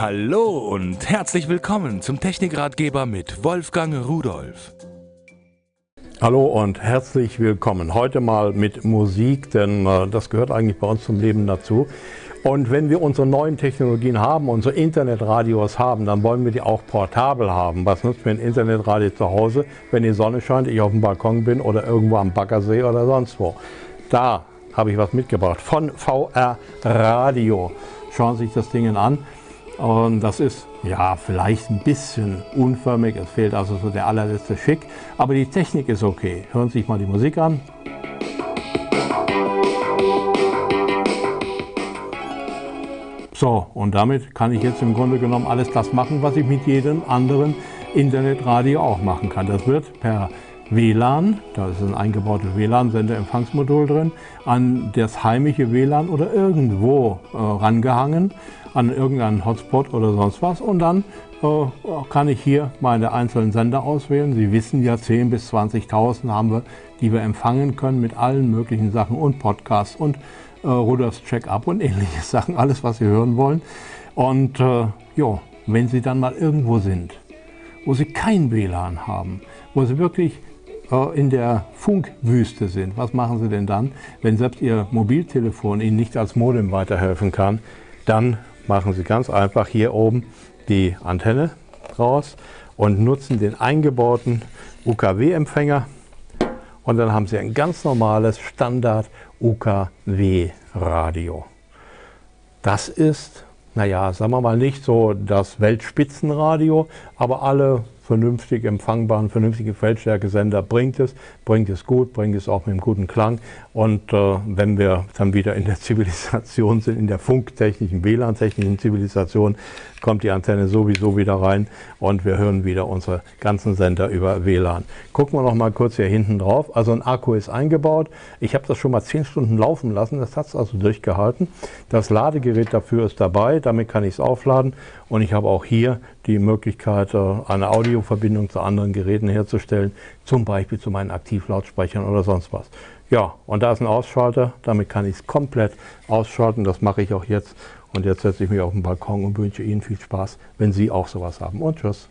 Hallo und herzlich willkommen zum Technikratgeber mit Wolfgang Rudolf. Hallo und herzlich willkommen. Heute mal mit Musik, denn äh, das gehört eigentlich bei uns zum Leben dazu. Und wenn wir unsere neuen Technologien haben, unsere Internetradios haben, dann wollen wir die auch portabel haben. Was nutzt mir ein Internetradio zu Hause, wenn die Sonne scheint, ich auf dem Balkon bin oder irgendwo am Baggersee oder sonst wo. Da habe ich was mitgebracht von VR Radio. Schauen Sie sich das Ding an. Und das ist ja vielleicht ein bisschen unförmig, es fehlt also so der allerletzte Schick, aber die Technik ist okay. Hören Sie sich mal die Musik an. So, und damit kann ich jetzt im Grunde genommen alles das machen, was ich mit jedem anderen Internetradio auch machen kann. Das wird per WLAN, da ist ein eingebautes WLAN-Senderempfangsmodul drin, an das heimische WLAN oder irgendwo äh, rangehangen, an irgendeinen Hotspot oder sonst was. Und dann äh, kann ich hier meine einzelnen Sender auswählen. Sie wissen ja, 10.000 bis 20.000 haben wir, die wir empfangen können mit allen möglichen Sachen und Podcasts und äh, Rudolfs Check-up und ähnliche Sachen, alles was Sie hören wollen. Und äh, jo, wenn Sie dann mal irgendwo sind, wo Sie kein WLAN haben, wo Sie wirklich in der Funkwüste sind, was machen Sie denn dann, wenn selbst Ihr Mobiltelefon Ihnen nicht als Modem weiterhelfen kann? Dann machen Sie ganz einfach hier oben die Antenne raus und nutzen den eingebauten UKW-Empfänger und dann haben Sie ein ganz normales Standard UKW-Radio. Das ist, naja, sagen wir mal nicht so das Weltspitzenradio, aber alle vernünftig empfangbaren, vernünftige Feldstärke-Sender bringt es, bringt es gut, bringt es auch mit einem guten Klang. Und äh, wenn wir dann wieder in der Zivilisation sind, in der funktechnischen, WLAN-technischen Zivilisation, kommt die Antenne sowieso wieder rein und wir hören wieder unsere ganzen Sender über WLAN. Gucken wir noch mal kurz hier hinten drauf. Also ein Akku ist eingebaut. Ich habe das schon mal zehn Stunden laufen lassen. Das hat es also durchgehalten. Das Ladegerät dafür ist dabei. Damit kann ich es aufladen. Und ich habe auch hier die Möglichkeit, äh, eine Audioverbindung zu anderen Geräten herzustellen. Zum Beispiel zu meinen Aktivlautsprechern oder sonst was. Ja, und da ist ein Ausschalter. Damit kann ich es komplett ausschalten. Das mache ich auch jetzt. Und jetzt setze ich mich auf den Balkon und wünsche Ihnen viel Spaß, wenn Sie auch sowas haben. Und tschüss.